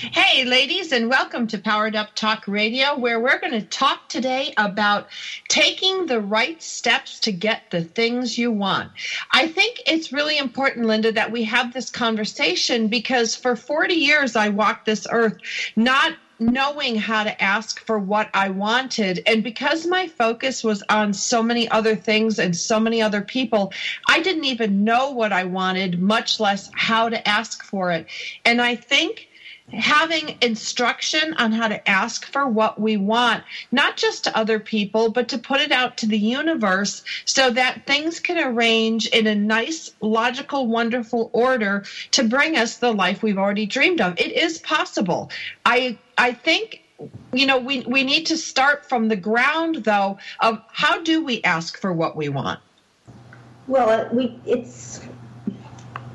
Hey, ladies, and welcome to Powered Up Talk Radio, where we're going to talk today about taking the right steps to get the things you want. I think it's really important, Linda, that we have this conversation because for 40 years I walked this earth not knowing how to ask for what I wanted. And because my focus was on so many other things and so many other people, I didn't even know what I wanted, much less how to ask for it. And I think having instruction on how to ask for what we want, not just to other people, but to put it out to the universe so that things can arrange in a nice, logical, wonderful order to bring us the life we've already dreamed of. It is possible. I I think you know we we need to start from the ground though of how do we ask for what we want well uh, we it's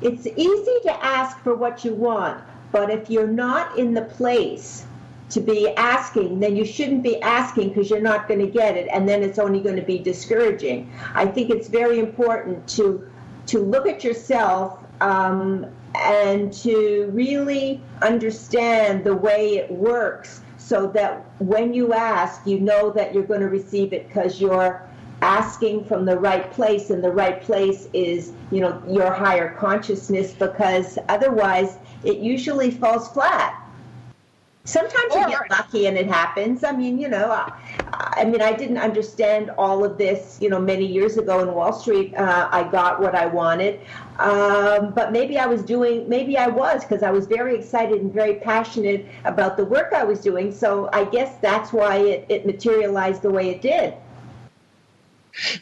it's easy to ask for what you want but if you're not in the place to be asking, then you shouldn't be asking because you're not going to get it, and then it's only going to be discouraging. I think it's very important to to look at yourself um, and to really understand the way it works, so that when you ask, you know that you're going to receive it because you're asking from the right place, and the right place is you know your higher consciousness. Because otherwise it usually falls flat. Sometimes you get lucky and it happens. I mean, you know, I, I, mean, I didn't understand all of this, you know, many years ago in Wall Street. Uh, I got what I wanted, um, but maybe I was doing, maybe I was because I was very excited and very passionate about the work I was doing. So I guess that's why it, it materialized the way it did.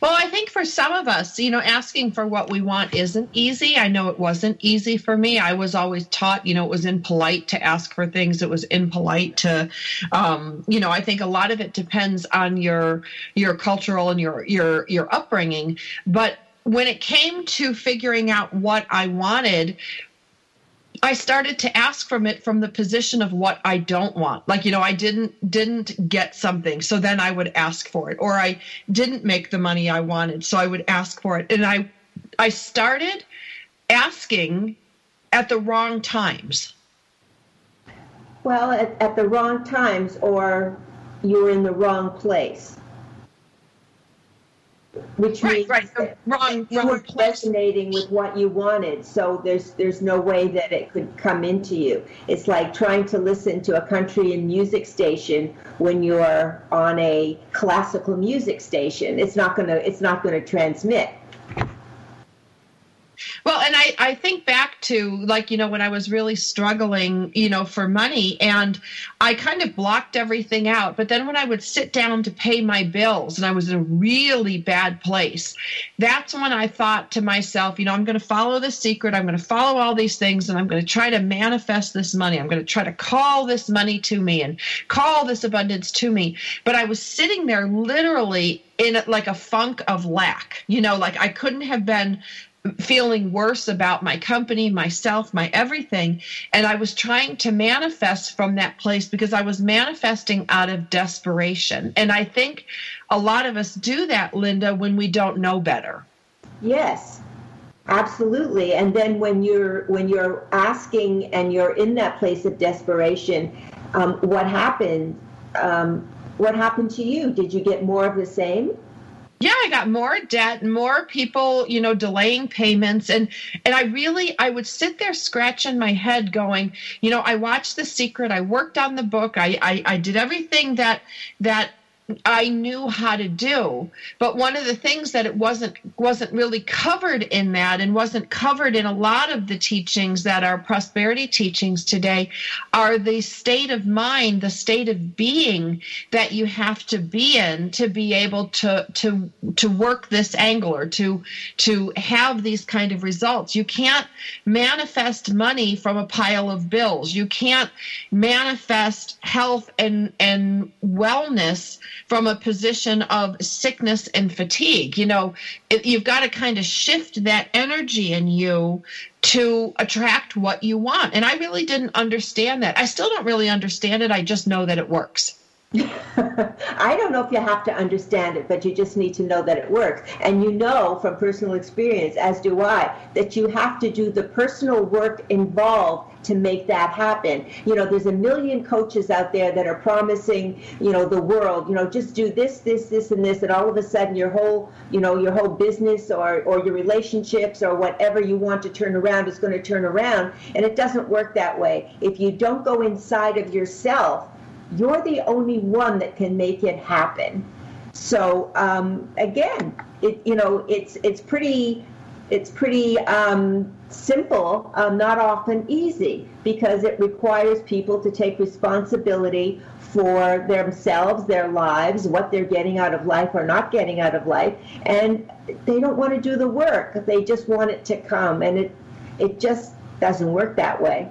Well, I think for some of us, you know, asking for what we want isn't easy. I know it wasn't easy for me. I was always taught, you know, it was impolite to ask for things. It was impolite to, um, you know, I think a lot of it depends on your your cultural and your your your upbringing. But when it came to figuring out what I wanted, I started to ask from it from the position of what I don't want. Like, you know, I didn't didn't get something, so then I would ask for it, or I didn't make the money I wanted, so I would ask for it. And I I started asking at the wrong times. Well, at, at the wrong times, or you were in the wrong place which right, means right. The wrong, you wrong were resonating with what you wanted. So there's there's no way that it could come into you. It's like trying to listen to a country and music station when you're on a classical music station. It's not gonna it's not gonna transmit. Well, and I, I think back to like, you know, when I was really struggling, you know, for money and I kind of blocked everything out. But then when I would sit down to pay my bills and I was in a really bad place, that's when I thought to myself, you know, I'm going to follow the secret. I'm going to follow all these things and I'm going to try to manifest this money. I'm going to try to call this money to me and call this abundance to me. But I was sitting there literally in like a funk of lack, you know, like I couldn't have been feeling worse about my company, myself, my everything. And I was trying to manifest from that place because I was manifesting out of desperation. And I think a lot of us do that, Linda, when we don't know better. Yes. Absolutely. And then when you're when you're asking and you're in that place of desperation, um, what happened? Um, what happened to you? Did you get more of the same? Yeah i got more debt more people you know delaying payments. And and i really i would sit there scratching my head going you know i watched the secret. I worked on the book. I i, I did everything that that I knew how to do. But one of the things that it wasn't wasn't really covered in that and wasn't covered in a lot of the teachings that are prosperity teachings today are the state of mind, the state of being that you have to be in to be able to to to work this angle or to to have these kind of results. You can't manifest money from a pile of bills. You can't manifest health and and wellness from a position of sickness and fatigue. You know, it, you've got to kind of shift that energy in you to attract what you want. And I really didn't understand that. I still don't really understand it. I just know that it works. I don't know if you have to understand it, but you just need to know that it works. And you know from personal experience, as do I, that you have to do the personal work involved to make that happen. You know, there's a million coaches out there that are promising, you know, the world, you know, just do this, this, this, and this, and all of a sudden your whole, you know, your whole business or, or your relationships or whatever you want to turn around is going to turn around. And it doesn't work that way. If you don't go inside of yourself, you're the only one that can make it happen. So um, again, it you know it's it's pretty it's pretty um, simple, um, not often easy, because it requires people to take responsibility for themselves, their lives, what they're getting out of life or not getting out of life, and they don't want to do the work. They just want it to come, and it it just doesn't work that way.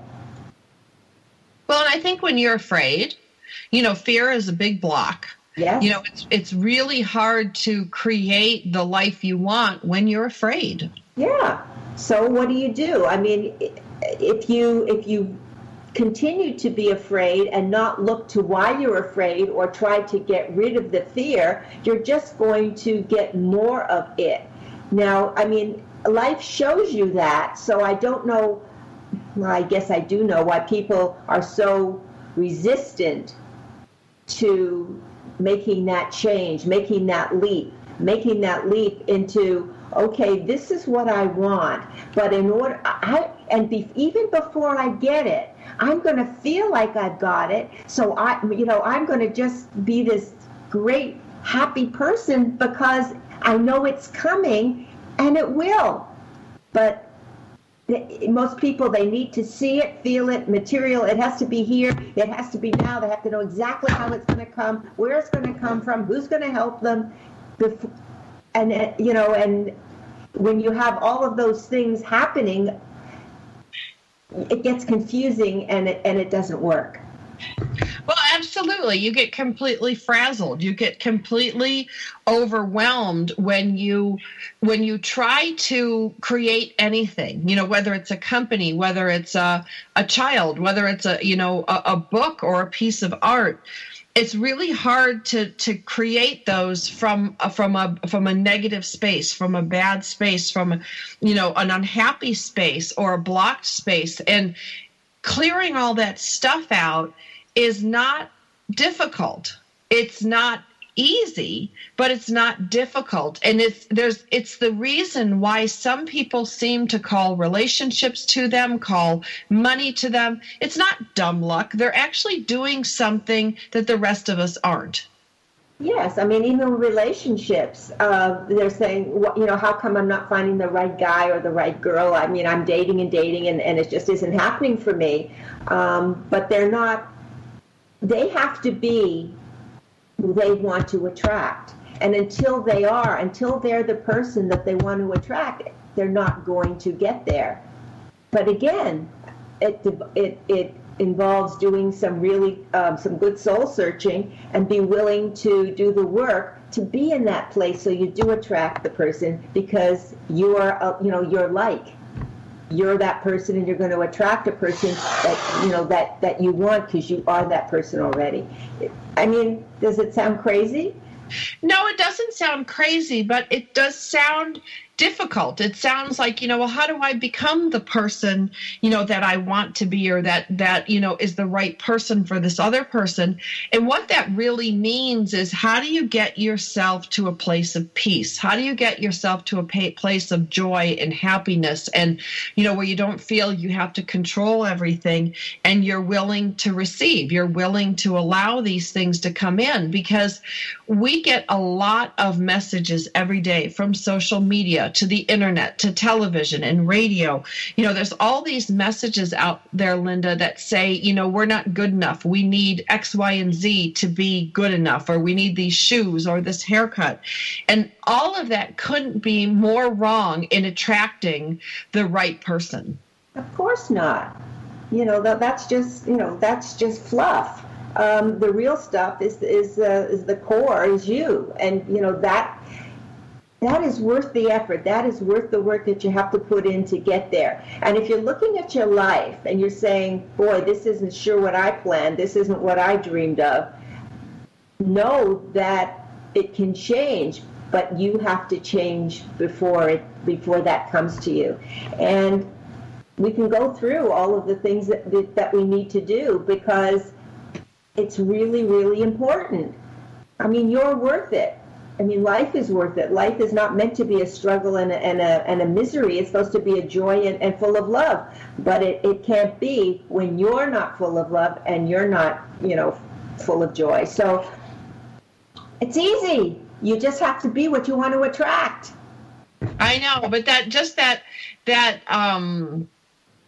Well, and I think when you're afraid, you know, fear is a big block. Yeah. You know, it's it's really hard to create the life you want when you're afraid. Yeah. So what do you do? I mean, if you if you continue to be afraid and not look to why you're afraid or try to get rid of the fear, you're just going to get more of it. Now, I mean, life shows you that, so I don't know well, I guess I do know why people are so resistant to making that change, making that leap, making that leap into okay, this is what I want, but in order, I and be, even before I get it, I'm going to feel like I've got it. So I, you know, I'm going to just be this great happy person because I know it's coming, and it will. But most people they need to see it feel it material it has to be here it has to be now they have to know exactly how it's going to come where it's going to come from who's going to help them and uh, you know and when you have all of those things happening it gets confusing and it, and it doesn't work absolutely. You get completely frazzled. You get completely overwhelmed when you when you try to create anything. You know, whether it's a company, whether it's a a child, whether it's a you know a, a book or a piece of art it's really hard to to create those from from a from a negative space from a bad space from you know an unhappy space or a blocked space and clearing all that stuff out is not difficult. It's not easy, but it's not difficult. And it's there's it's the reason why some people seem to call relationships to them, call money to them. It's not dumb luck. They're actually doing something that the rest of us aren't. Yes, I mean even relationships. Uh, they're saying, you know, how come I'm not finding the right guy or the right girl? I mean, I'm dating and dating, and, and it just isn't happening for me. Um, but they're not they have to be who they want to attract. And until they are, until they're the person that they want to attract, they're not going to get there. But again, it it it involves doing some really um, some good soul searching and be willing to do the work to be in that place so you do attract the person because you are uh, you know you're like you're that person and you're going to attract a person that you know that that you want because you are that person already. I mean does it sound crazy? No it doesn't sound crazy but it does sound difficult. It sounds like, you know, well, how do I become the person, you know, that I want to be or that that, you know, is the right person for this other person? And what that really means is how do you get yourself to a place of peace? How do you get yourself to a place of joy and happiness and, you know, where you don't feel you have to control everything and you're willing to receive, you're willing to allow these things to come in because we get a lot of messages every day from social media to the internet to television and radio. You know, there's all these messages out there, Linda, that say, you know, we're not good enough. We need X, Y, and Z to be good enough, or we need these shoes or this haircut. And all of that couldn't be more wrong in attracting the right person. Of course not. You know, that, that's just, you know, that's just fluff um, the real stuff is is uh, is the core is you, and you know that that is worth the effort. That is worth the work that you have to put in to get there. And if you're looking at your life and you're saying, "Boy, this isn't sure what I planned. This isn't what I dreamed of," know that it can change, but you have to change before it before that comes to you. And we can go through all of the things that that we need to do because it's really, really important. I mean, you're worth it. I mean, life is worth it. Life is not meant to be a struggle and a, and a, and a misery. It's supposed to be a joy and, and full of love. But it, it can't be when you're not full of love and you're not, you know, full of joy. So it's easy. You just have to be what you want to attract. I know, but that just that that um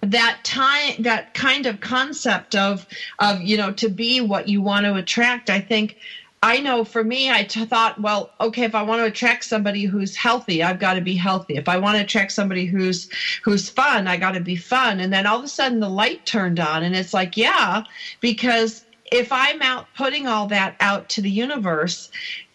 that time that kind of concept of of you know to be what you want to attract i think i know for me I t- thought well okay if i want to attract somebody who's healthy i've got to be healthy. If i want to attract somebody who's who's fun i got to be fun. And then all of a sudden the light turned on and it's like yeah because if i'm out putting all that out to the universe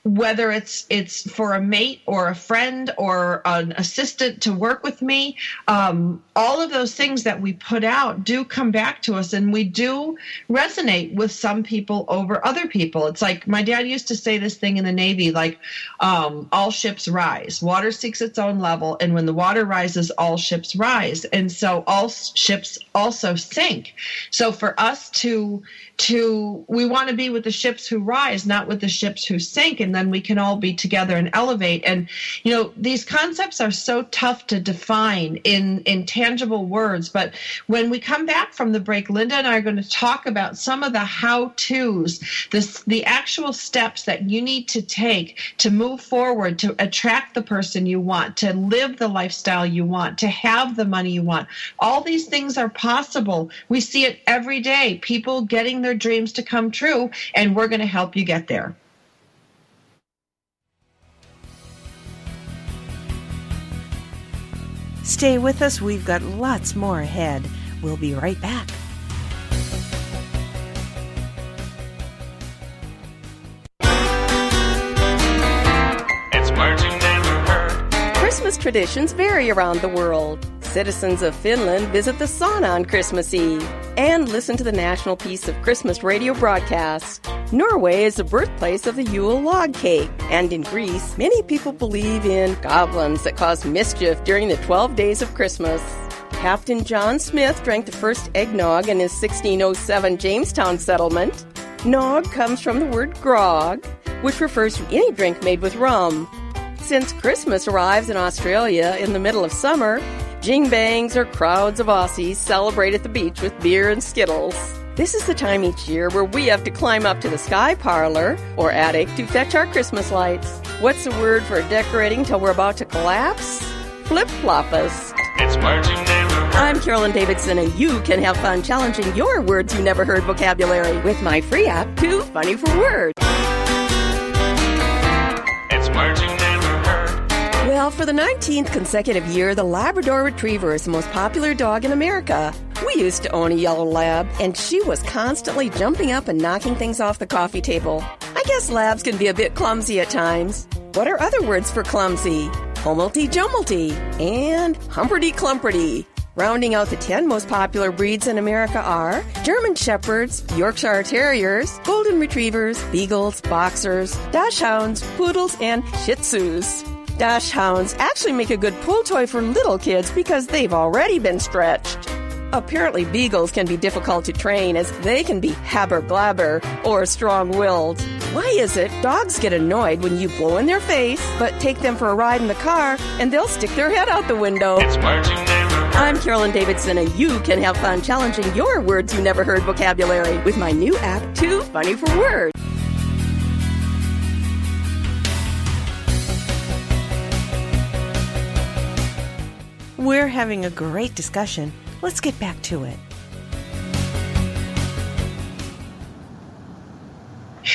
whether it's it's for a mate or a friend or an assistant to work with me um, all of those things that we put out do come back to us and we do resonate with some people over other people. It's like my dad used to say this thing in the navy like um, all ships rise. Water seeks its own level and when the water rises all ships rise. And so all ships also sink. So for us to to we want to be with the ships who rise not with the ships who sink and then we can all be together and elevate. And you know these concepts are so tough to define in in tangible words but when we come back from the break linda and i are going to talk about some of the how to's this the actual steps that you need to take to move forward to attract the person you want to live the lifestyle you want to have the money you want. All these things are possible. We see it every day. People getting their dreams to come true, and we're going to help you get there. Stay with us, we've got lots more ahead. We'll be right back. It's margin never heard. Christmas traditions vary around the world. Citizens of Finland visit the sauna on Christmas Eve and listen to the national piece of Christmas radio broadcast. Norway is the birthplace of the Yule log cake, and in Greece, many people believe in goblins that cause mischief during the 12 days of Christmas. Captain John Smith drank the first eggnog in his 1607 Jamestown settlement. Nog comes from the word grog, which refers to any drink made with rum. Since Christmas arrives in Australia in the middle of summer, Jingbangs or crowds of Aussies celebrate at the beach with beer and skittles. This is the time each year where we have to climb up to the sky parlor or attic to fetch our Christmas lights. What's the word for decorating till we're about to collapse? Flip floppus. It's marching I'm Carolyn Davidson, and you can have fun challenging your words you never heard vocabulary with my free app, Too Funny for Words. It's marching well, for the 19th consecutive year, the Labrador Retriever is the most popular dog in America. We used to own a yellow lab, and she was constantly jumping up and knocking things off the coffee table. I guess labs can be a bit clumsy at times. What are other words for clumsy? Hummelty jummelty and humperty clumperty. Rounding out the 10 most popular breeds in America are German Shepherds, Yorkshire Terriers, Golden Retrievers, Beagles, Boxers, Dachshunds, Poodles, and Shih Tzus. Dachshunds actually make a good pull toy for little kids because they've already been stretched. Apparently, beagles can be difficult to train as they can be habber glabber or strong willed. Why is it dogs get annoyed when you blow in their face, but take them for a ride in the car and they'll stick their head out the window? I'm Carolyn Davidson, and you can have fun challenging your words you never heard vocabulary with my new app, Too Funny for Words. We're having a great discussion. Let's get back to it.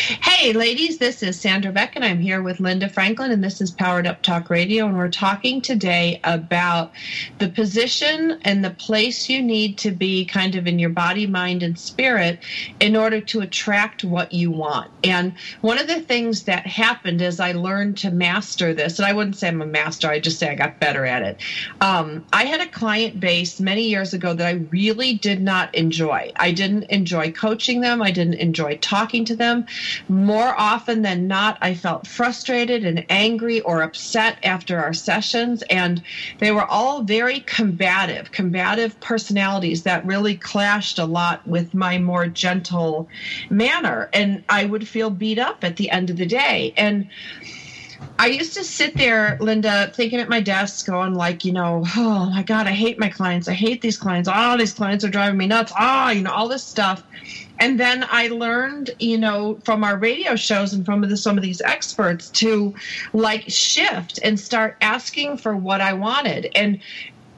Hey, ladies, this is Sandra Beck, and I'm here with Linda Franklin, and this is Powered Up Talk Radio. And we're talking today about the position and the place you need to be kind of in your body, mind, and spirit in order to attract what you want. And one of the things that happened as I learned to master this, and I wouldn't say I'm a master, I just say I got better at it. Um, I had a client base many years ago that I really did not enjoy. I didn't enjoy coaching them, I didn't enjoy talking to them more often than not, I felt frustrated and angry or upset after our sessions, and they were all very combative, combative personalities that really clashed a lot with my more gentle manner. And I would feel beat up at the end of the day. And I used to sit there, Linda, thinking at my desk, going like, you know, oh my God, I hate my clients. I hate these clients. Oh, these clients are driving me nuts. Ah, oh, you know, all this stuff and then I learned, you know, from our radio shows and from the, some of these experts to like shift and start asking for what I wanted. And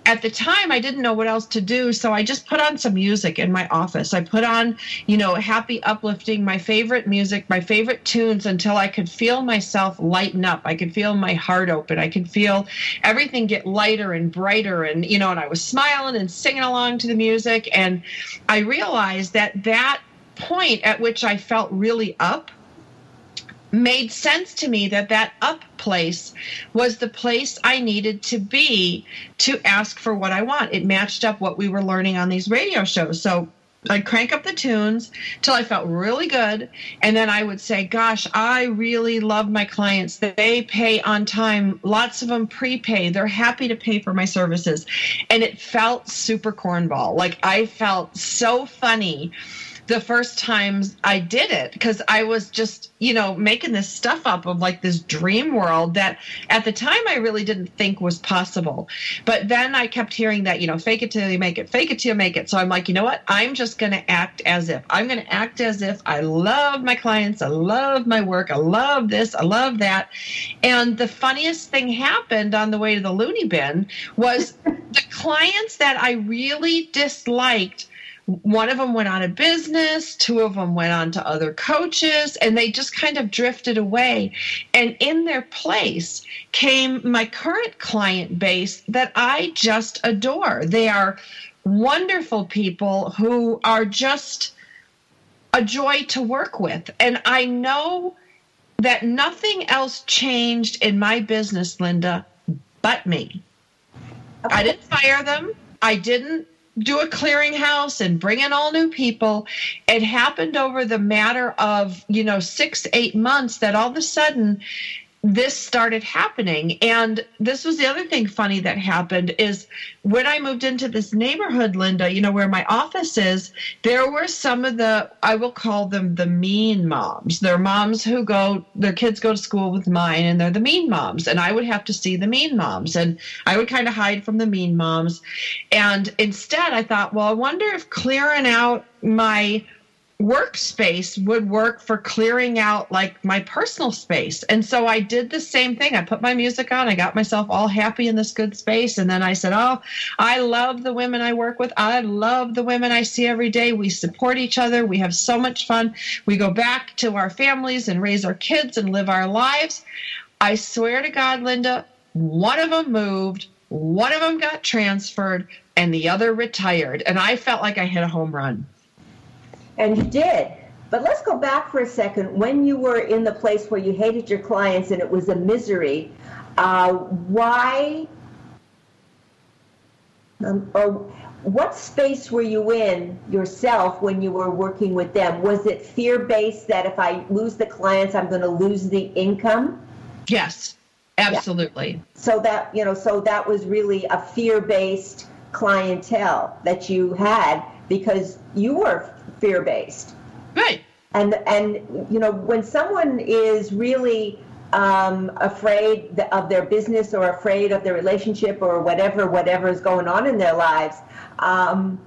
at the time I didn't know what else to do, so I just put on some music in my office. I put on, you know, happy, uplifting, my favorite music, my favorite tunes until I could feel myself lighten up. I could feel my heart open. I could feel everything get lighter and brighter and you know, and I was smiling and singing along to the music and I realized that that point at which I felt really up made sense to me that that up place was the place I needed to be to ask for what I want. It matched up what we were learning on these radio shows. So I'd crank up the tunes till I felt really good. And then I would say, Gosh, I really love my clients. They pay on time. Lots of them prepay. They're happy to pay for my services. And it felt super cornball. Like I felt so funny the first times I did it because I was just, you know, making this stuff up of like this dream world that at the time I really didn't think was possible. But then I kept hearing that, you know, fake it till you make it, fake it till you make it. So I'm like, you know what? I'm just going to act as if. I'm going to act as if I love my clients. I love my work. I love this. I love that. And the funniest thing happened on the way to the loony bin was the clients that I really disliked one of them went on a business, two of them went on to other coaches, and they just kind of drifted away. And in their place came my current client base that I just adore. They are wonderful people who are just a joy to work with. And I know that nothing else changed in my business, Linda, but me. I didn't fire them. I didn't do a clearinghouse and bring in all new people. It happened over the matter of, you know, six, eight months that all of a sudden this started happening. And this was the other thing funny that happened is when i moved into this neighborhood linda you know where my office is there were some of the i will call them the mean moms. They're moms who go their kids go to school with mine and they're the mean moms. And i would have to see the mean moms. And i would kind of hide from the mean moms. And instead i thought well i wonder if clearing out my workspace would work for clearing out like my personal space. And so I did the same thing. I put my music on, I got myself all happy in this good space. And then I said, Oh, I love the women I work with. I love the women I see every day. We support each other. We have so much fun. We go back to our families and raise our kids and live our lives. I swear to God, Linda, one of them moved, one of them got transferred, and the other retired. And I felt like I hit a home run. And you did. But let's go back for a second. When you were in the place where you hated your clients and it was a misery, uh, why um, or what space were you in yourself when you were working with them? Was it fear based that if I lose the clients, I'm going to lose the income? Yes Absolutely. Yeah. So that, you know, so that was really a fear-based clientele that you had because you were fear-based. Right. And and you know, when someone is really um, afraid of their business or afraid of their relationship or whatever whatever is going on in their lives, um,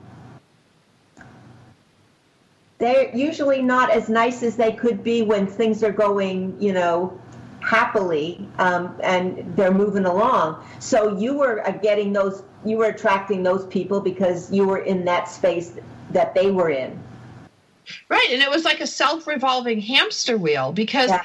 they're usually not as nice as they could be when things are going, you know, happily um, and they're moving along. So you were uh, getting those, you were attracting those people because you were in that space that they were in. Right. And it was like a self revolving hamster wheel because yeah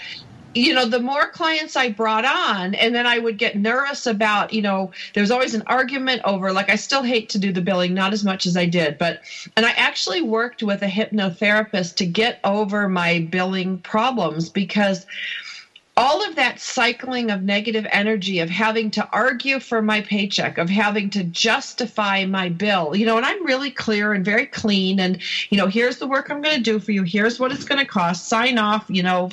you know, the more clients I brought on, and then I would get nervous about, you know, there's always an argument over, like, I still hate to do the billing, not as much as I did, but, and I actually worked with a hypnotherapist to get over my billing problems because all of that cycling of negative energy of having to argue for my paycheck of having to justify my bill you know and i'm really clear and very clean and you know here's the work i'm going to do for you. Here's what it's going to cost. Sign off you know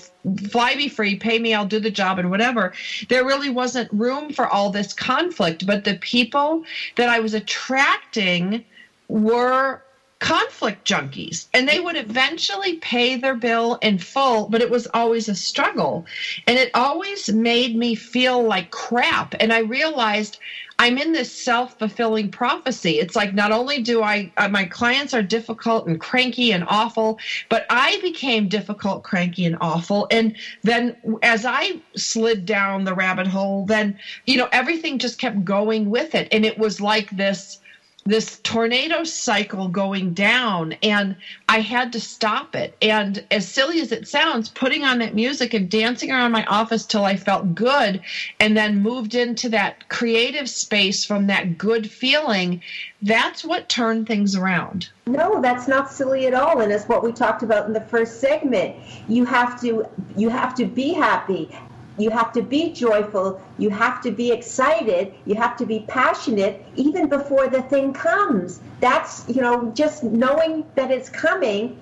fly me free pay me i'll do the job and whatever. There really wasn't room for all this conflict but the people that i was attracting were conflict junkies and they would eventually pay their bill in full but it was always a struggle. And it always made me feel like crap. And i realized i'm in this self-fulfilling prophecy. It's like not only do i uh, my clients are difficult and cranky and awful but i became difficult cranky and awful. And then as i slid down the rabbit hole then you know everything just kept going with it. And it was like this this tornado cycle going down and I had to stop it. And as silly as it sounds, putting on that music and dancing around my office till I felt good and then moved into that creative space from that good feeling, that's what turned things around. No, that's not silly at all and it's what we talked about in the first segment. You have to you have to be happy you have to be joyful, you have to be excited, you have to be passionate even before the thing comes. That's, you know, just knowing that it's coming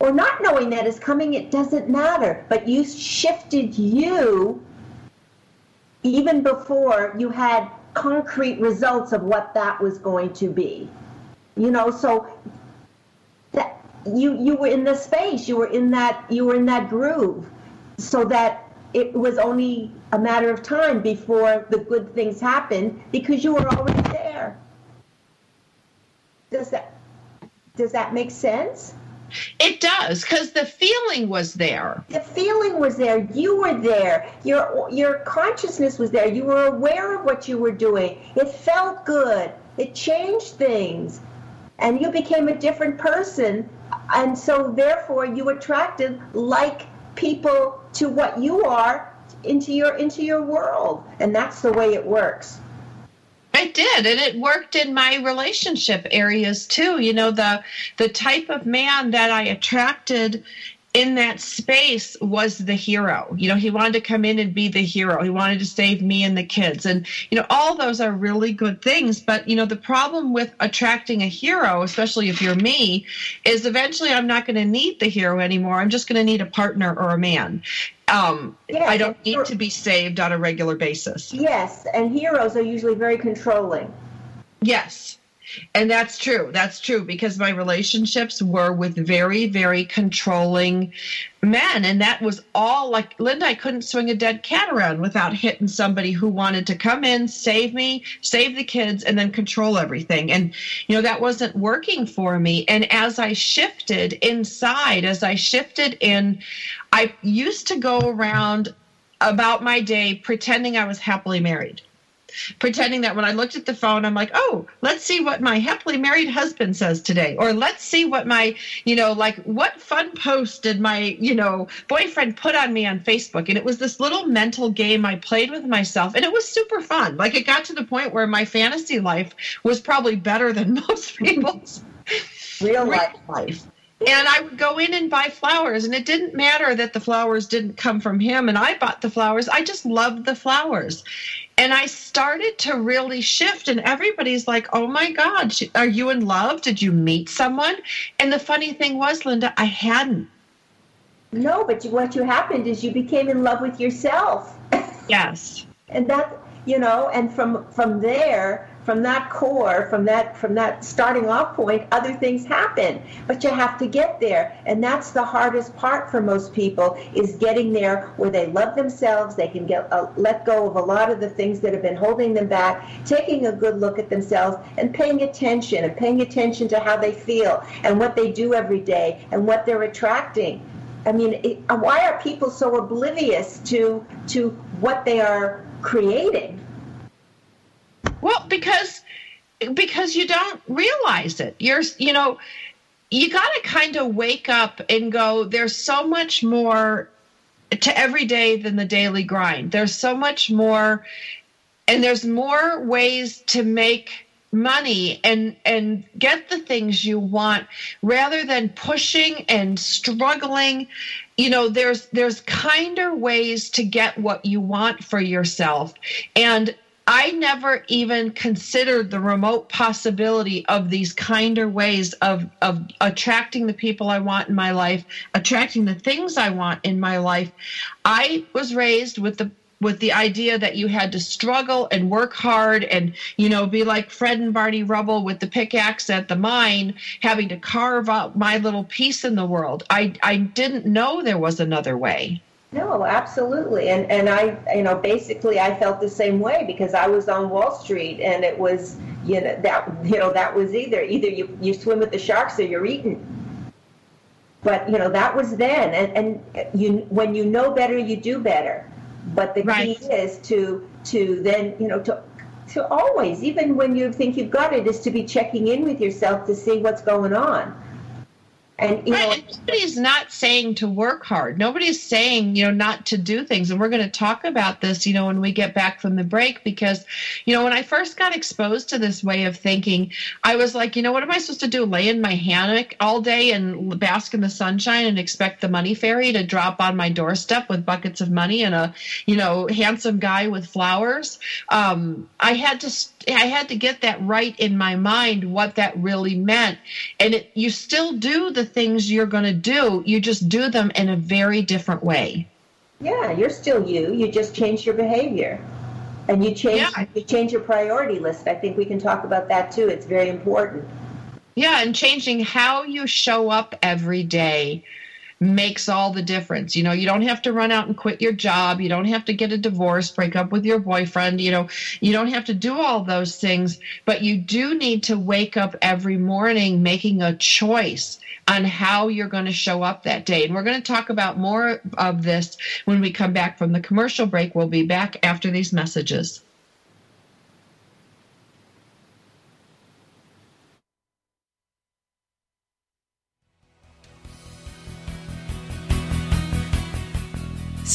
or not knowing that it's coming, it doesn't matter. But you shifted you even before you had concrete results of what that was going to be. You know, so that you you were in the space, you were in that you were in that groove so that it was only a matter of time before the good things happened because you were already there. Does that does that make sense? It does because the feeling was there. The feeling was there. You were there. Your your consciousness was there. You were aware of what you were doing. It felt good. It changed things, and you became a different person. And so, therefore, you attracted like people to what you are into your into your world. And that's the way it works. It did and it worked in my relationship areas too. You know the the type of man that i attracted in that space was the hero. You know, he wanted to come in and be the hero. He wanted to save me and the kids. And, you know, all those are really good things. But, you know, the problem with attracting a hero, especially if you're me, is eventually I'm not going to need the hero anymore. I'm just going to need a partner or a man. Um, yes, I don't need to be saved on a regular basis. Yes. And heroes are usually very controlling. Yes. And that's true. That's true because my relationships were with very, very controlling men. And that was all like Linda, I couldn't swing a dead cat around without hitting somebody who wanted to come in, save me, save the kids, and then control everything. And, you know, that wasn't working for me. And as I shifted inside, as I shifted in, I used to go around about my day pretending I was happily married pretending that when I looked at the phone, I'm like, oh, let's see what my happily married husband says today. Or let's see what my, you know, like what fun post did my, you know, boyfriend put on me on Facebook. And it was this little mental game I played with myself. And it was super fun. Like it got to the point where my fantasy life was probably better than most people's real life life and I would go in and buy flowers, and it didn't matter that the flowers didn't come from him, and I bought the flowers. I just loved the flowers. And I started to really shift, and everybody's like, oh my God, are you in love? Did you meet someone? And the funny thing was, Linda, I hadn't. No, but what you happened is you became in love with yourself. yes. And that, you know, and from from there, from that core, from that from that starting off point, other things happen. But you have to get there, and that's the hardest part for most people is getting there where they love themselves. They can get uh, let go of a lot of the things that have been holding them back, taking a good look at themselves, and paying attention and paying attention to how they feel and what they do every day and what they're attracting. I mean, it, why are people so oblivious to to what they are creating? Well, because because you don't realize it. You're you know, you got to kind of wake up and go there's so much more to every day than the daily grind. There's so much more and there's more ways to make money and and get the things you want rather than pushing and struggling you know there's there's kinder ways to get what you want for yourself and I never even considered the remote possibility of these kinder ways of, of attracting the people I want in my life, attracting the things I want in my life. I was raised with the with the idea that you had to struggle and work hard and you know be like Fred and Barney Rubble with the pickaxe at the mine having to carve out my little piece in the world. I I didn't know there was another way. No, absolutely. And and I you know basically I felt the same way because I was on Wall Street and it was you know that you know that was either either you you swim with the sharks or you're eaten. But you know that was then and and you when you know better you do better. But the right. key is to to then you know to to always even when you think you've got it is to be checking in with yourself to see what's going on and, you right, know, and nobody's not saying to work hard. Nobody's saying, you know, not to do things. And we're going to talk about this, you know, when we get back from the break, because, you know, when I first got exposed to this way of thinking, I was like, you know, what am I supposed to do? Lay in my hammock all day and bask in the sunshine and expect the money fairy to drop on my doorstep with buckets of money and a, you know, handsome guy with flowers? Um, I had to I had to get that right in my mind what that really meant. And it, you still do the things you're going to do, you just do them in a very different way. Yeah, you're still you. You just change your behavior. And you change yeah. you change your priority list. I think we can talk about that too. It's very important. Yeah, and changing how you show up every day makes all the difference. You know, you don't have to run out and quit your job. You don't have to get a divorce, break up with your boyfriend. You know, you don't have to do all those things, but you do need to wake up every morning making a choice on how you're going to show up that day. And we're going to talk about more of this when we come back from the commercial break. We'll be back after these messages.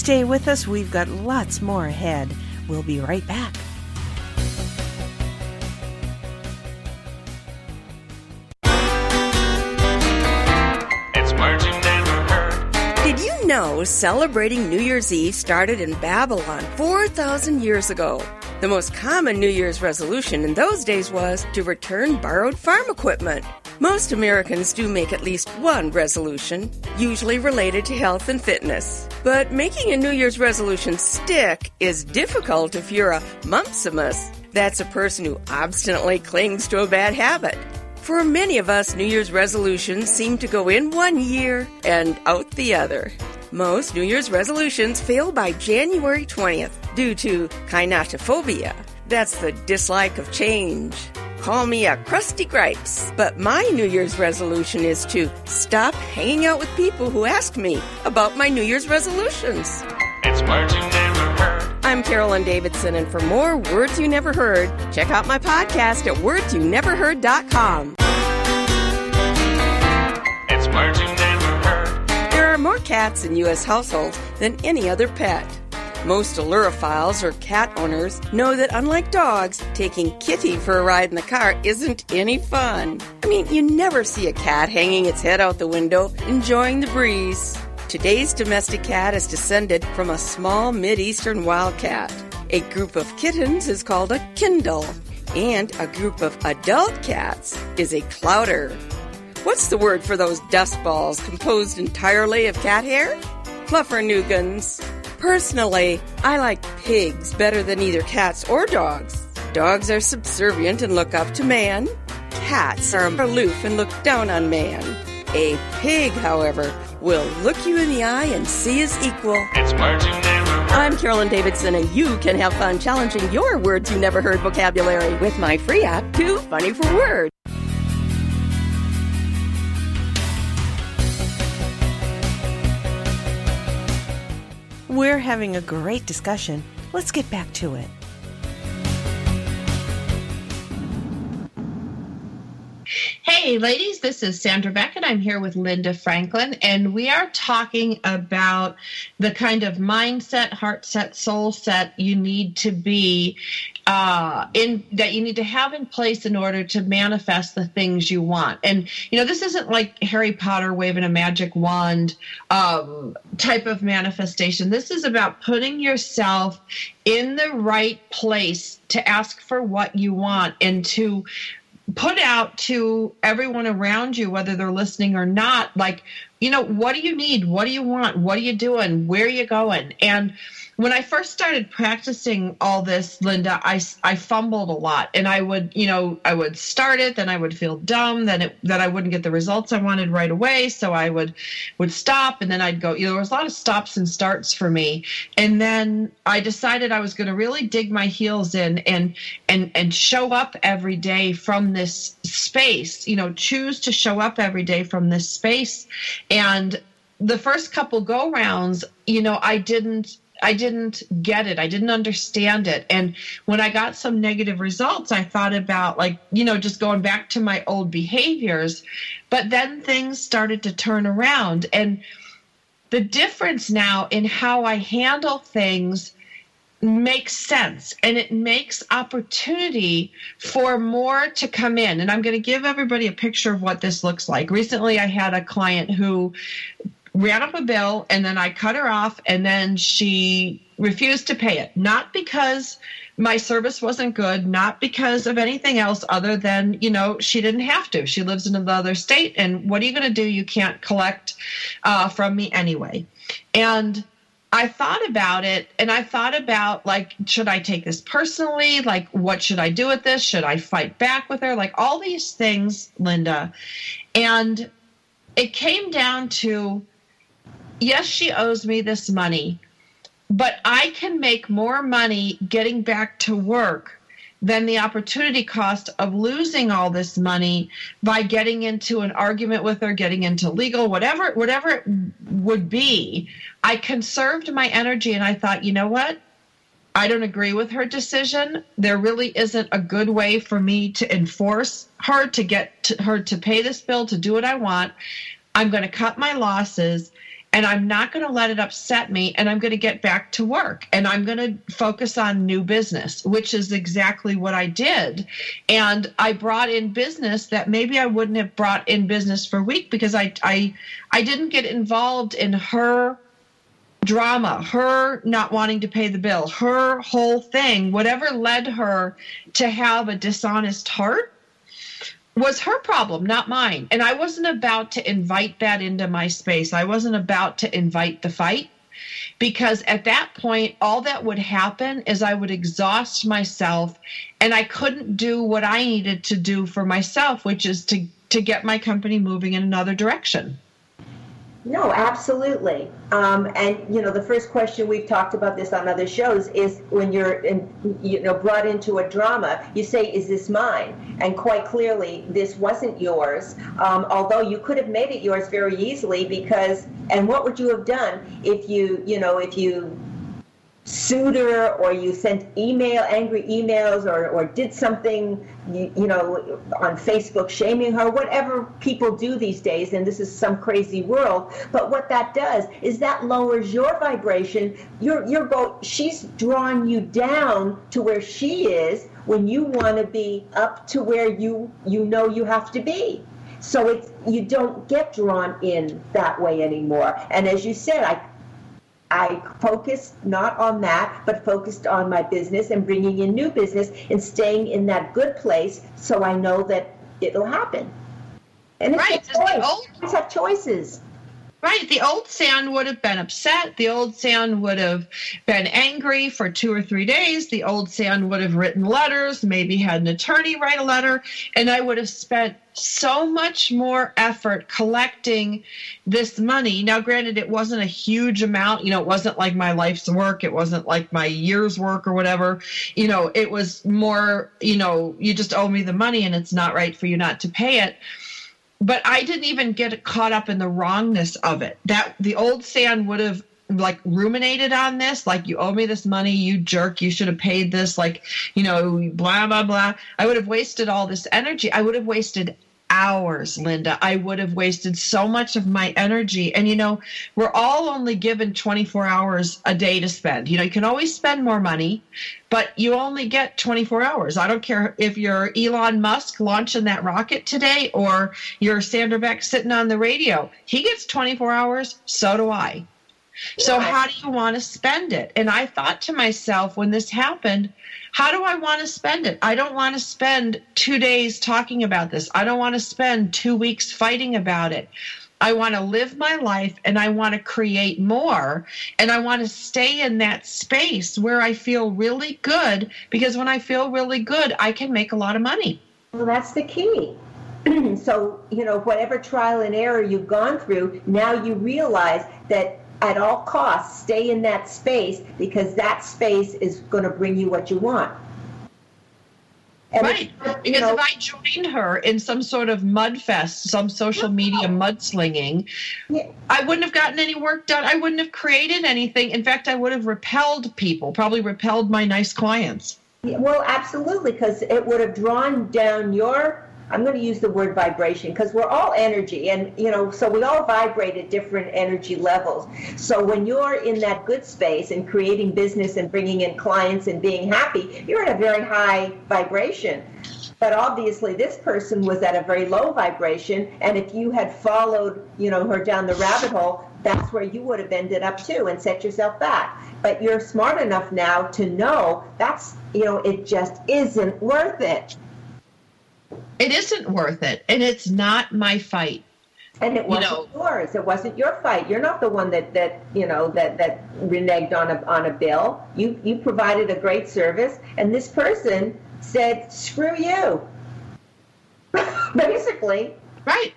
Stay with us, we've got lots more ahead. We'll be right back. Did you know celebrating New Year's Eve started in Babylon 4,000 years ago? The most common New Year's resolution in those days was to return borrowed farm equipment. Most Americans do make at least one resolution, usually related to health and fitness. But making a New Year's resolution stick is difficult if you're a mumpsimus. That's a person who obstinately clings to a bad habit. For many of us, New Year's resolutions seem to go in one year and out the other. Most New Year's resolutions fail by January 20th due to kainotophobia. That's the dislike of change. Call me a crusty gripes, but my New Year's resolution is to stop hanging out with people who ask me about my New Year's resolutions. It's words you never heard. I'm Carolyn Davidson, and for more Words You Never Heard, check out my podcast at wordsyouneverheard.com. It's words you never heard. There are more cats in U.S. households than any other pet. Most Ailurophiles or cat owners know that unlike dogs, taking Kitty for a ride in the car isn't any fun. I mean, you never see a cat hanging its head out the window, enjoying the breeze. Today's domestic cat is descended from a small Mid-Eastern wildcat. A group of kittens is called a Kindle, and a group of adult cats is a clowder. What's the word for those dust balls composed entirely of cat hair? Fluffernuggins. Personally, I like pigs better than either cats or dogs. Dogs are subservient and look up to man. Cats are aloof and look down on man. A pig, however, will look you in the eye and see as equal. It's words you never heard. I'm Carolyn Davidson, and you can have fun challenging your words you never heard vocabulary with my free app, Too Funny for Words. We're having a great discussion. Let's get back to it. Hey, ladies, this is Sandra Beckett. I'm here with Linda Franklin, and we are talking about the kind of mindset, heart set, soul set you need to be uh, in that you need to have in place in order to manifest the things you want. And you know, this isn't like Harry Potter waving a magic wand um, type of manifestation. This is about putting yourself in the right place to ask for what you want and to put out to everyone around you, whether they're listening or not, like, you know, what do you need? What do you want? What are you doing? Where are you going? And when I first started practicing all this, Linda, I, I fumbled a lot and I would, you know, I would start it, then I would feel dumb, then it, I wouldn't get the results I wanted right away. So I would, would stop and then I'd go, you know, there was a lot of stops and starts for me. And then I decided I was going to really dig my heels in and, and, and show up every day from this space, you know, choose to show up every day from this space. And the first couple go rounds, you know, I didn't I didn't get it. I didn't understand it. And when I got some negative results, I thought about like, you know, just going back to my old behaviors. But then things started to turn around. And the difference now in how I handle things makes sense and it makes opportunity for more to come in. And I'm going to give everybody a picture of what this looks like. Recently, I had a client who ran up a bill and then I cut her off and then she refused to pay it. Not because my service wasn't good, not because of anything else other than, you know, she didn't have to. She lives in another state and what are you going to do? You can't collect uh, from me anyway. And I thought about it and I thought about like, should I take this personally? Like, what should I do with this? Should I fight back with her? Like, all these things, Linda. And it came down to yes, she owes me this money, but I can make more money getting back to work than the opportunity cost of losing all this money by getting into an argument with her, getting into legal, whatever, whatever it would be. I conserved my energy and I thought, you know what? I don't agree with her decision. There really isn't a good way for me to enforce her to get to her to pay this bill to do what I want. I'm going to cut my losses and I'm not going to let it upset me and I'm going to get back to work and I'm going to focus on new business, which is exactly what I did. And I brought in business that maybe I wouldn't have brought in business for a week because I I I didn't get involved in her drama, her not wanting to pay the bill, her whole thing, whatever led her to have a dishonest heart was her problem, not mine. And I wasn't about to invite that into my space. I wasn't about to invite the fight because at that point, all that would happen is I would exhaust myself and I couldn't do what I needed to do for myself, which is to, to get my company moving in another direction. No, absolutely. Um, and you know, the first question we've talked about this on other shows is when you're in, you know brought into a drama, you say, "Is this mine?" And quite clearly, this wasn't yours. Um, although you could have made it yours very easily because. And what would you have done if you you know if you her or you sent email angry emails or, or did something you, you know on facebook shaming her whatever people do these days and this is some crazy world. But what that does is that lowers your vibration. You're you're go she's drawn you down to where she is when you want to be up to where you you know you have to be. So it's you don't get drawn in that way anymore. And as you said i I focused not on that, but focused on my business and bringing in new business and staying in that good place so I know that it'll happen. And it's right. a choice. Always have choices. Right. The old San would have been upset. The old San would have been angry for two or three days. The old San would have written letters, maybe had an attorney write a letter, and I would have spent so much more effort collecting this money. Now, granted, it wasn't a huge amount. You know, it wasn't like my life's work. It wasn't like my year's work or whatever. You know, it was more, you know, you just owe me the money and it's not right for you not to pay it but I didn't even get caught up in the wrongness of it. That the old San would have like ruminated on this, like you owe me this money, you jerk, you should have paid this, like, you know, blah blah blah. I would have wasted all this energy. I would have wasted hours, Linda. I would have wasted so much of my energy. And, you know, we're all only given 24 hours a day to spend. You know, you can always spend more money, but you only get 24 hours. I don't care if you're Elon Musk launching that rocket today or you're Sandra Beck sitting on the radio. He gets 24 hours, so do I. So, how do you want to spend it? And I thought to myself when this happened, how do I want to spend it? I don't want to spend two days talking about this. I don't want to spend two weeks fighting about it. I want to live my life and I want to create more. And I want to stay in that space where I feel really good because when I feel really good, I can make a lot of money. Well, that's the key. so, you know, whatever trial and error you've gone through, now you realize that at all costs stay in that space because that space is going to bring you what you want. And right. Because know, if I joined her in some sort of mud fest, some social media mudslinging, yeah. I wouldn't have gotten any work done. I wouldn't have created anything. In fact, I would have repelled people, probably repelled my nice clients. Yeah, well, absolutely, because it would have drawn down your I'm going to use the word vibration because we're all energy and you know so we all vibrate at different energy levels. So when you're in that good space and creating business and bringing in clients and being happy, you're at a very high vibration. But obviously this person was at a very low vibration and if you had followed, you know, her down the rabbit hole, that's where you would have ended up too and set yourself back. But you're smart enough now to know that's, you know, it just isn't worth it it isn't worth it, and it's not my fight. And it wasn't you know, yours. It wasn't your fight. You're not the one that, that you know that, that reneged on a on a bill. You you provided a great service, and this person said, "Screw you." Basically. Right.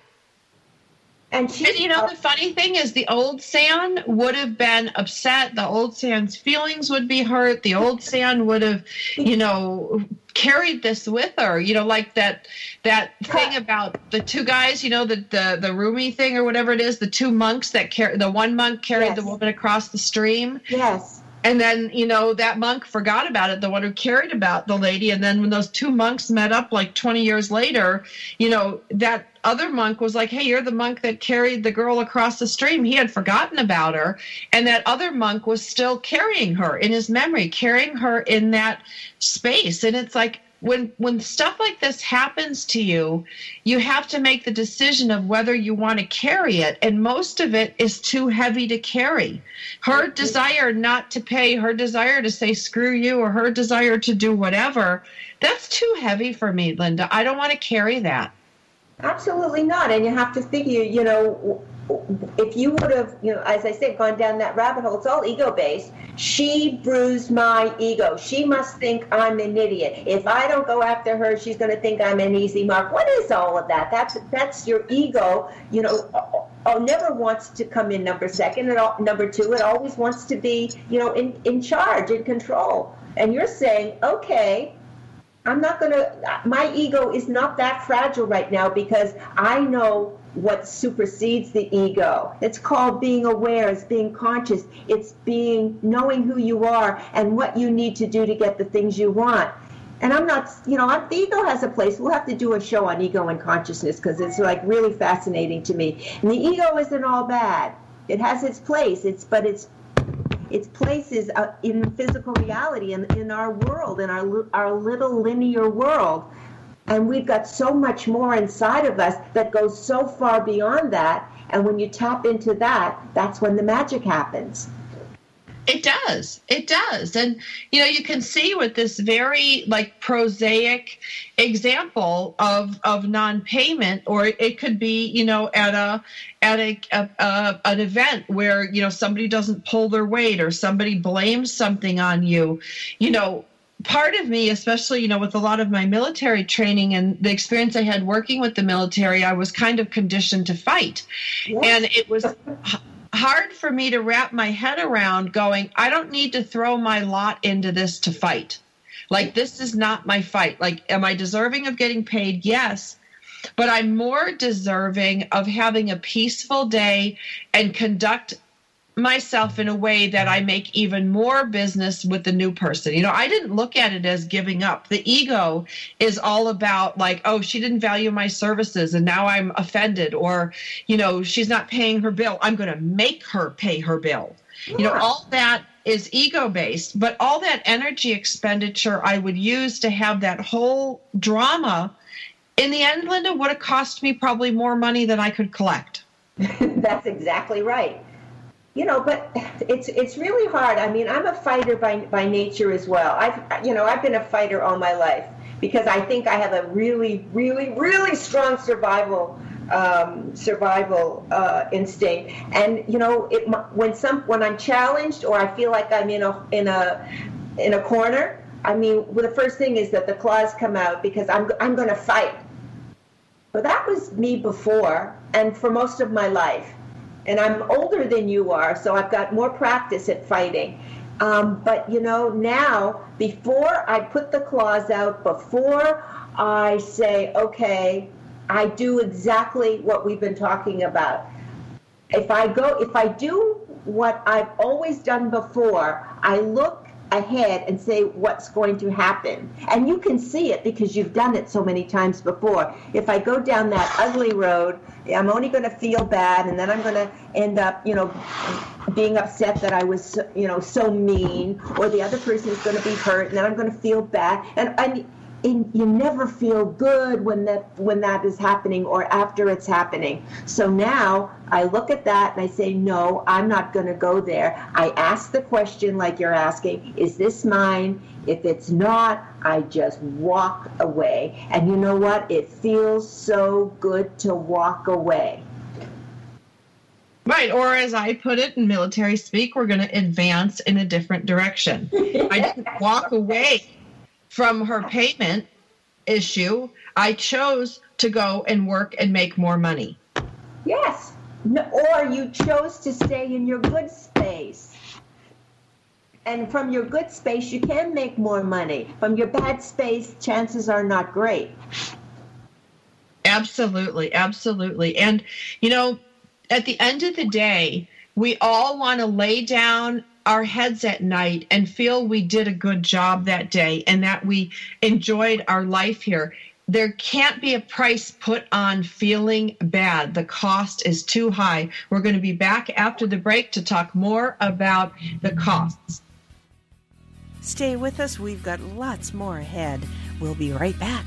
And, she, and you know, the funny thing is, the old San would have been upset. The old San's feelings would be hurt. The old San would have, you know, carried this with her. You know, like that that thing about the two guys. You know, the the the Rumi thing or whatever it is. The two monks that carry the one monk carried yes. the woman across the stream. Yes and then you know that monk forgot about it the one who cared about the lady and then when those two monks met up like 20 years later you know that other monk was like, Hey, you're the monk that carried the girl across the stream. He had forgotten about her. And that other monk was still carrying her in his memory, carrying her in that space. And it's like, when when stuff like this happens to you you have to make the decision of whether you want to carry it and most of it is too heavy to carry her desire not to pay her desire to say screw you or her desire to do whatever that's too heavy for me linda i don't want to carry that Absolutely not. And you have to figure, you know, if you would have, you know, as I said, gone down that rabbit hole, it's all ego based. She bruised my ego. She must think I'm an idiot. If I don't go after her, she's going to think I'm an easy mark. What is all of that? That's that's your ego. You know, oh, never wants to come in number second. And number two, it always wants to be, you know, in in charge, in control. And you're saying, okay, I'm not going to, my ego is not that fragile right now because I know what supersedes the ego. It's called being aware, it's being conscious, it's being knowing who you are and what you need to do to get the things you want. And I'm not, you know, I'm, the ego has a place. We'll have to do a show on ego and consciousness because it's like really fascinating to me. And the ego isn't all bad. It has its place. It's but it's its places uh, in physical reality and in, in our world, in our, our little linear world. And we've got so much more inside of us that goes so far beyond that. And when you tap into that, that's when the magic happens. It does. It does. And you know, you can see with this very like prosaic example of of non-payment or it could be, you know, at a at a, a, a, an event where, you know, somebody doesn't pull their weight or somebody blames something on you. You know, part of me, especially, you know, with a lot of my military training and the experience I had working with the military, I was kind of conditioned to fight. Yes. And it was hard for me to wrap my head around going, I don't need to throw my lot into this to fight. Like, this is not my fight. Like, am I deserving of getting paid? Yes. But I'm more deserving of having a peaceful day and conduct myself in a way that I make even more business with the new person. You know, I didn't look at it as giving up. The ego is all about like, oh, she didn't value my services and now I'm offended or, you know, she's not paying her bill. I'm going to make her pay her bill. Yeah. You know, all that is ego based, but all that energy expenditure I would use to have that whole drama in the end, Linda, would have cost me probably more money than I could collect. That's exactly right you know but it's it's really hard. I mean i'm a fighter by by nature as well. I've you know i've been a fighter all my life because i think i have a really really really strong survival um, survival uh, instinct. And you know it when some when i'm challenged or i feel like i'm in a in a in a corner i mean well, the first thing is that the claws come out because i'm i'm going to fight. But that was me before and for most of my life and I'm older than you are, so I've got more practice at fighting. Um, but you know, now before I put the claws out, before I say, okay, I do exactly what we've been talking about. If I go, if I do what I've always done before, I look ahead and say what's going to happen. And you can see it because you've done it so many times before. If I go down that ugly road, I'm only going to feel bad and then I'm going to end up, you know, being upset that I was, you know, so mean or the other person is going to be hurt and then I'm going to feel bad. And, and in, you never feel good when that when that is happening or after it's happening. So now I look at that and I say, no, I'm not going to go there. I ask the question like you're asking, is this mine? If it's not, I just walk away. And you know what? It feels so good to walk away. Right, or as I put it in military speak, we're going to advance in a different direction. I didn't walk away from her payment issue, I chose to go and work and make more money. Yes. No, or you chose to stay in your good space. And from your good space, you can make more money. From your bad space, chances are not great. Absolutely. Absolutely. And, you know, at the end of the day, we all want to lay down our heads at night and feel we did a good job that day and that we enjoyed our life here. There can't be a price put on feeling bad. The cost is too high. We're going to be back after the break to talk more about the costs. Stay with us. We've got lots more ahead. We'll be right back.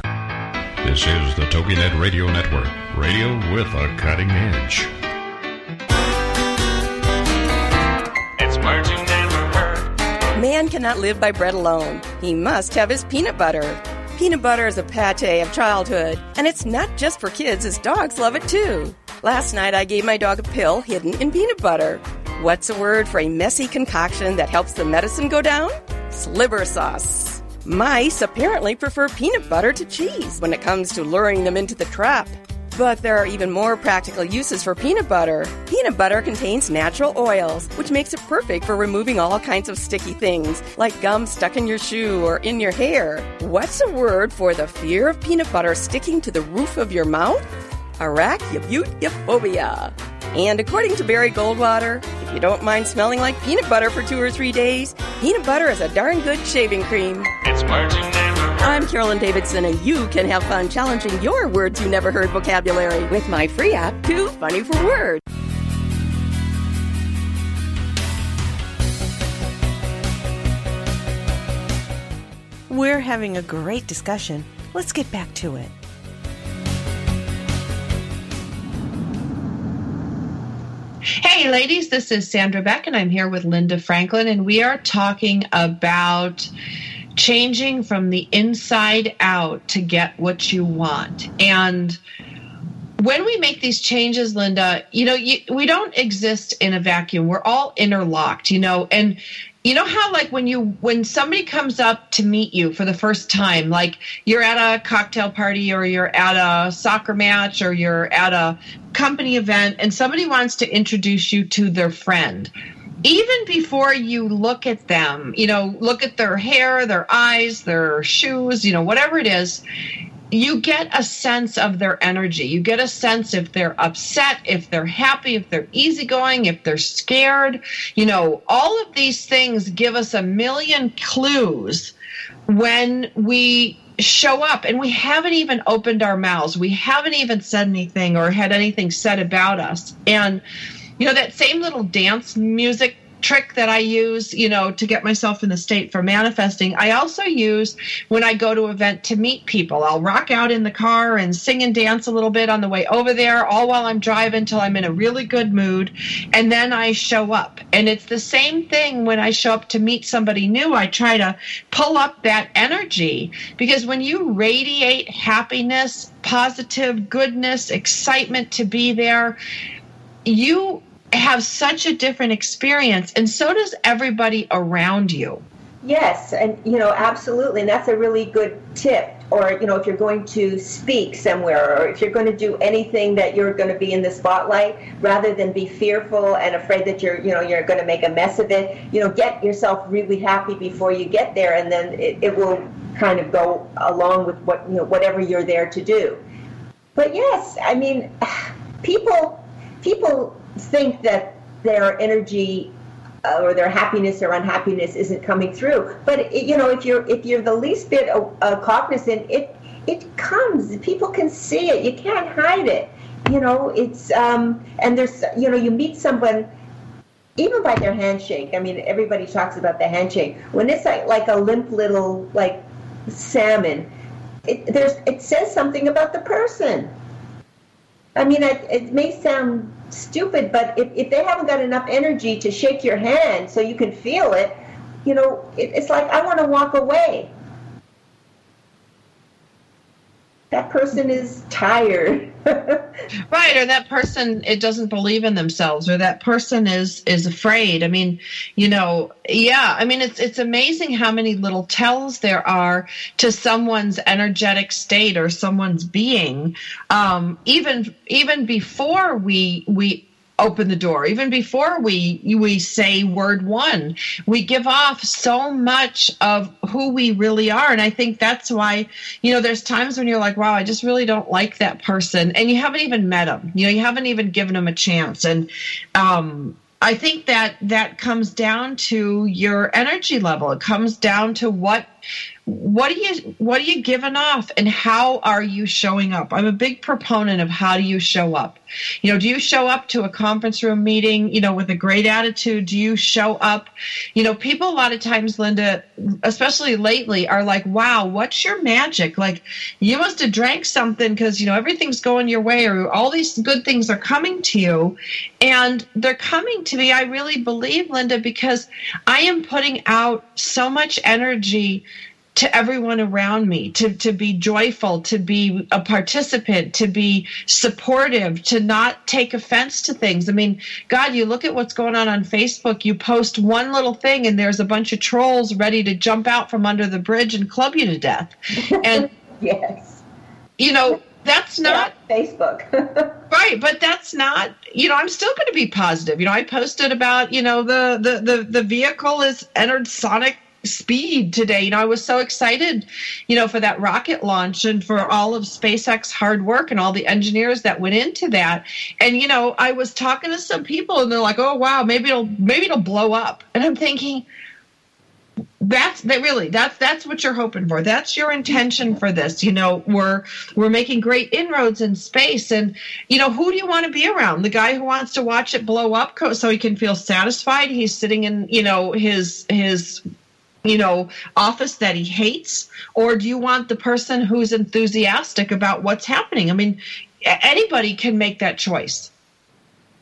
This is the TogiNet Radio Network, radio with a cutting edge. It's Marching Day. Man cannot live by bread alone. He must have his peanut butter. Peanut butter is a pate of childhood, and it's not just for kids, as dogs love it too. Last night I gave my dog a pill hidden in peanut butter. What's a word for a messy concoction that helps the medicine go down? Slibber sauce. Mice apparently prefer peanut butter to cheese when it comes to luring them into the trap. But there are even more practical uses for peanut butter. Peanut butter contains natural oils, which makes it perfect for removing all kinds of sticky things, like gum stuck in your shoe or in your hair. What's a word for the fear of peanut butter sticking to the roof of your mouth? Arachibutyrophobia. And according to Barry Goldwater, if you don't mind smelling like peanut butter for two or three days, peanut butter is a darn good shaving cream. It's words you never heard. I'm Carolyn Davidson, and you can have fun challenging your words you never heard vocabulary with my free app, Too Funny for Words. We're having a great discussion. Let's get back to it. Hey, ladies, this is Sandra Beck, and I'm here with Linda Franklin, and we are talking about changing from the inside out to get what you want. And when we make these changes, Linda, you know, you, we don't exist in a vacuum. We're all interlocked, you know, and you know how like when you when somebody comes up to meet you for the first time like you're at a cocktail party or you're at a soccer match or you're at a company event and somebody wants to introduce you to their friend even before you look at them you know look at their hair their eyes their shoes you know whatever it is you get a sense of their energy. You get a sense if they're upset, if they're happy, if they're easygoing, if they're scared. You know, all of these things give us a million clues when we show up and we haven't even opened our mouths. We haven't even said anything or had anything said about us. And, you know, that same little dance music trick that I use, you know, to get myself in the state for manifesting, I also use when I go to event to meet people. I'll rock out in the car and sing and dance a little bit on the way over there, all while I'm driving till I'm in a really good mood. And then I show up. And it's the same thing when I show up to meet somebody new. I try to pull up that energy because when you radiate happiness, positive goodness, excitement to be there, you have such a different experience, and so does everybody around you. Yes, and you know, absolutely. And that's a really good tip. Or, you know, if you're going to speak somewhere or if you're going to do anything that you're going to be in the spotlight, rather than be fearful and afraid that you're, you know, you're going to make a mess of it, you know, get yourself really happy before you get there and then it, it will kind of go along with what, you know, whatever you're there to do. But yes, I mean, people, people think that their energy uh, or their happiness or unhappiness isn't coming through. But you know, if you're if you're the least bit uh, uh, cognizant, it it comes. People can see it. You can't hide it. You know, it's um, and there's you know you meet someone. Even by their handshake, I mean, everybody talks about the handshake. When it's like, like a limp little like salmon, it, there's it says something about the person. I mean, it, it may sound stupid, but if, if they haven't got enough energy to shake your hand so you can feel it, you know, it, it's like, I want to walk away. That person is tired. Right, or that person it doesn't believe in themselves, or that person is is afraid. I mean, you know, yeah. I mean, it's it's amazing how many little tells there are to someone's energetic state or someone's being, um, even even before we we open the door. Even before we we say word one we give off so much of who we really are. And i think that's why you know there's times when you're like wow i just really don't like that person. And you haven't even met them. You know you haven't even given them a chance. And um I think that that comes down to your energy level. It comes down to what what are you what are you giving off and how are you showing up? I'm a big proponent of how do you show up. You know do you show up to a conference room meeting you know with a great attitude? Do you show up? You know people a lot of times linda especially lately are like wow what's your magic? Like you must have drank something because you know everything's going your way or all these good things are coming to you. And they're coming to me i really believe linda because i am putting out so much energy to everyone around me, to, to be joyful, to be a participant, to be supportive, to not take offense to things. I mean, God, you look at what's going on on Facebook, you post one little thing and there's a bunch of trolls ready to jump out from under the bridge and club you to death. And yes. You know, that's not yeah, Facebook. right, but that's not, you know, I'm still going to be positive. You know, I posted about, you know, the the the the vehicle has entered sonic speed today. You know, I was so excited, you know, for that rocket launch and for all of SpaceX hard work and all the engineers that went into that. And you know, I was talking to some people and they're like, "Oh wow, maybe it'll maybe it'll blow up." And I'm thinking that's that really that's that's what you're hoping for that's your intention for this you know we're we're making great inroads in space and you know who do you want to be around the guy who wants to watch it blow up so he can feel satisfied he's sitting in you know his his you know, office that he hates? Or do you want the person who's enthusiastic about what's happening? I mean, anybody can make that choice.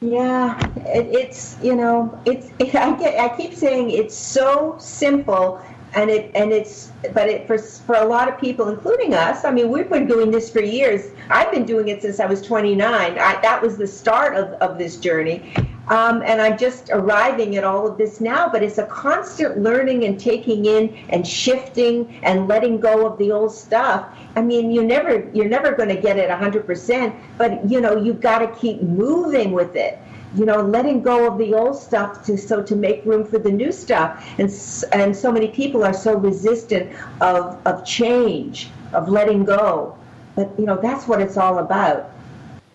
Yeah, it, it's you know, it's it, I get I keep saying it's so simple, and it and it's but it for for a lot of people, including us. I mean, we've been doing this for years. I've been doing it since I was 29. I, that was the start of of this journey, um, and I'm just arriving at all of this now, but it's a constant learning and taking in and shifting and letting go of the old stuff. I mean, you never you're never going to get it 100%, but you know, you've got to keep moving with it. You know, letting go of the old stuff to so to make room for the new stuff. And and so many people are so resistant of of change, of letting go. But you know, that's what it's all about.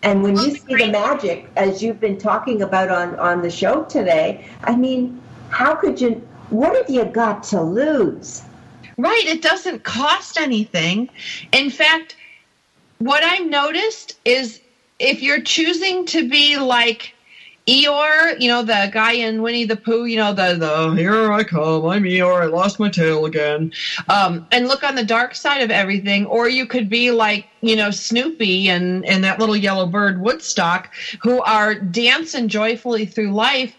And when you see the magic, as you've been talking about on, on the show today, I mean, how could you, what have you got to lose? Right. It doesn't cost anything. In fact, what I've noticed is if you're choosing to be like Eeyore, you know, the guy in Winnie the Pooh, you know, the, the here I come, I'm Eeyore, I lost my tail again. Um, and look on the dark side of everything. Or you could be like, you know, Snoopy and, and that little yellow bird Woodstock, who are dancing joyfully through life.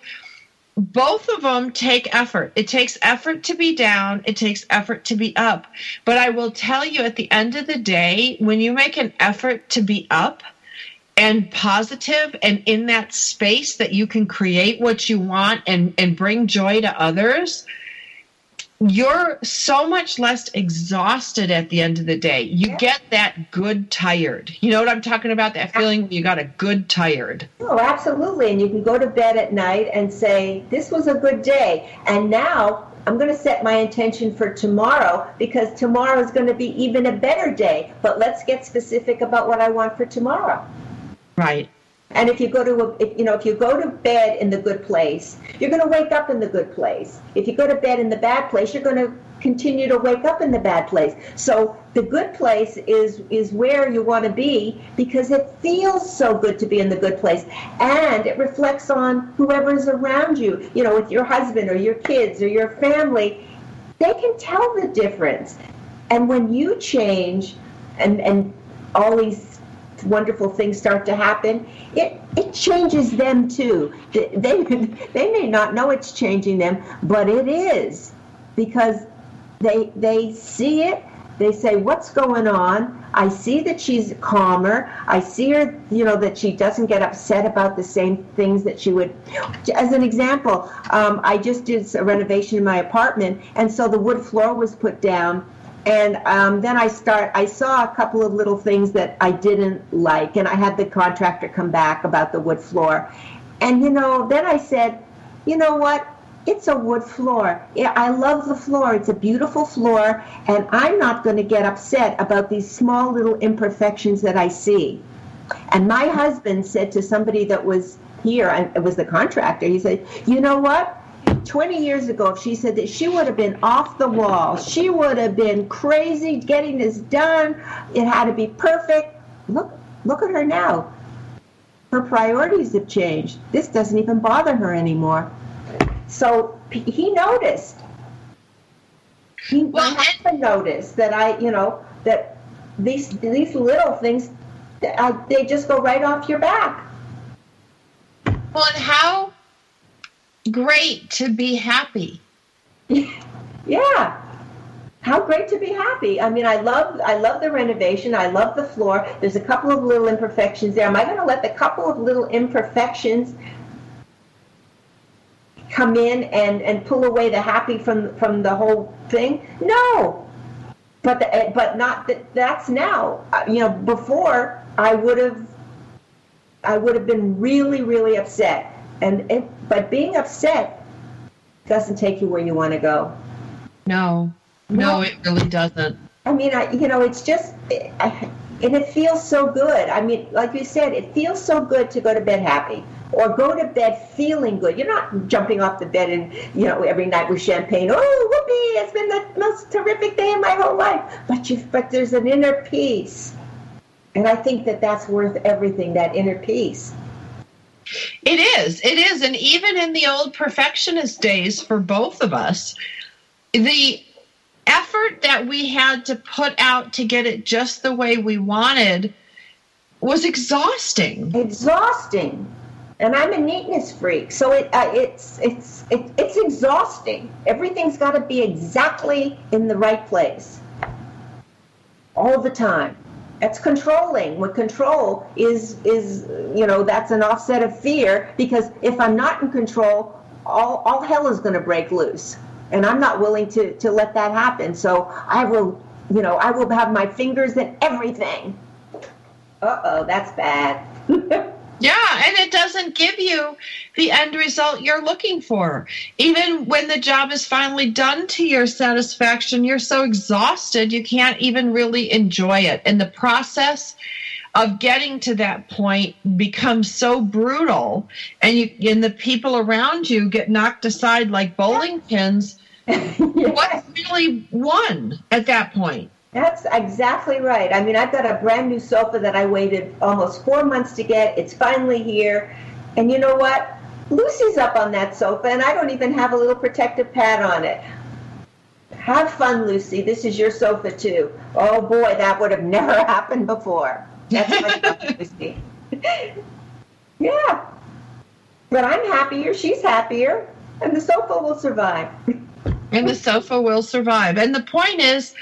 Both of them take effort. It takes effort to be down, it takes effort to be up. But I will tell you at the end of the day, when you make an effort to be up, and positive and in that space that you can create what you want and, and bring joy to others, you're so much less exhausted at the end of the day. You get that good tired. You know what I'm talking about? That feeling you got a good tired. Oh, absolutely. And you can go to bed at night and say, This was a good day. And now I'm going to set my intention for tomorrow because tomorrow is going to be even a better day. But let's get specific about what I want for tomorrow. Right. And if you go to a, if, you know, if you go to bed in the good place, you're going to wake up in the good place. If you go to bed in the bad place, you're going to continue to wake up in the bad place. So the good place is is where you want to be because it feels so good to be in the good place, and it reflects on whoever's around you. You know, with your husband or your kids or your family, they can tell the difference. And when you change, and and all these wonderful things start to happen, it, it changes them too. They, they may not know it's changing them, but it is because they, they see it. They say, What's going on? I see that she's calmer. I see her, you know, that she doesn't get upset about the same things that she would. As an example, um, I just did a renovation in my apartment, and so the wood floor was put down and um, then I start. I saw a couple of little things that I didn't like, and I had the contractor come back about the wood floor. And you know, then I said, you know what? It's a wood floor. I love the floor. It's a beautiful floor, and I'm not going to get upset about these small little imperfections that I see. And my husband said to somebody that was here, it was the contractor, he said, you know what? 20 years ago, if she said that she would have been off the wall, she would have been crazy getting this done. It had to be perfect. Look, look at her now. Her priorities have changed. This doesn't even bother her anymore. So he noticed. He well, and- noticed that I, you know, that these these little things, uh, they just go right off your back. Well, and how great to be happy. Yeah. how great to be happy. I mean, I love I love the renovation. I love the floor. There's a couple of little imperfections there. Am I going to let the couple of little imperfections come in and, and pull away the happy from from the whole thing? No. But the, but not that that's now. Uh, you know, before I would have I would have been really really upset. And it, but being upset doesn't take you where you want to go. No. No, it really doesn't. I mean, I, you know, it's just, I, and it feels so good. I mean, like you said, it feels so good to go to bed happy or go to bed feeling good. You're not jumping off the bed and, you know, every night with champagne. Oh, whoopee, it's been the most terrific day of my whole life. But you, but there's an inner peace. And I think that that's worth everything, that inner peace. It is. It is. And even in the old perfectionist days for both of us, the effort that we had to put out to get it just the way we wanted was exhausting. Exhausting. And I'm a neatness freak, so it uh, it's it's it, it's exhausting. Everything's got to be exactly in the right place all the time. That's controlling. What control is is you know that's an offset of fear because if I'm not in control, all all hell is going to break loose and I'm not willing to to let that happen. So I will, you know, I will have my fingers in everything. Uh oh, that's bad. Yeah, and it doesn't give you the end result you're looking for. Even when the job is finally done to your satisfaction, you're so exhausted you can't even really enjoy it. And the process of getting to that point becomes so brutal and you and the people around you get knocked aside like bowling pins yes. what really won at that point that's exactly right. I mean i've got a brand new sofa that i waited almost four months to get. It's finally here. And you know what? Lucy's up on that sofa and i don't even have a little protective pad on it. Have fun lucy. This is your sofa too. Oh boy that would have never happened before. That's my yeah. But I'm happier, she's happier, and the sofa will survive. and the sofa will survive. And the point is,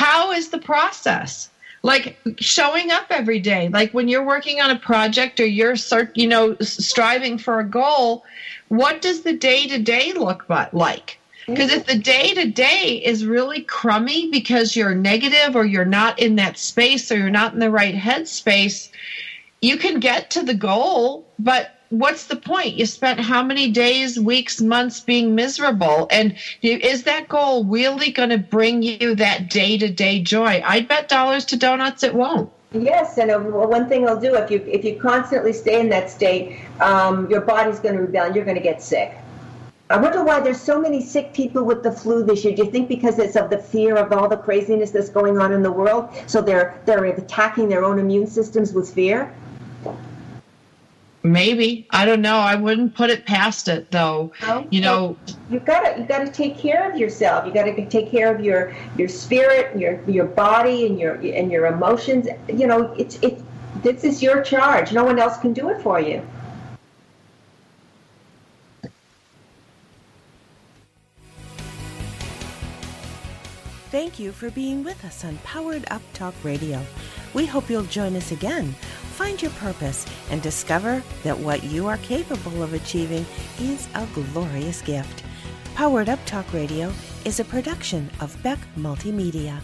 how is the process? Like showing up every day. Like when you're working on a project or you're, you know, striving for a goal, what does the day to day look like? Because if the day to day is really crummy because you're negative or you're not in that space or you're not in the right headspace, you can get to the goal, but what's the point? You spent how many days, weeks, months being miserable? And is that goal really going to bring you that day to day joy? I'd bet dollars to donuts it won't. Yes, and uh, one thing I'll do if you if you constantly stay in that state, um, your body's going to rebel. and You're going to get sick. I wonder why there's so many sick people with the flu this year. Do you think because it's of the fear of all the craziness that's going on in the world? So they're they're attacking their own immune systems with fear? Maybe I don't know. I wouldn't put it past it though. No? You know, you've gotta you gotta take care of yourself. You gotta take care of your your spirit, your your body, and your and your emotions. You know, it's it's this is your charge. No one else can do it for you. Thank you for being with us on Powered Up Talk Radio. We hope you'll join us again. Find your purpose and discover that what you are capable of achieving is a glorious gift. Powered Up Talk Radio is a production of Beck Multimedia.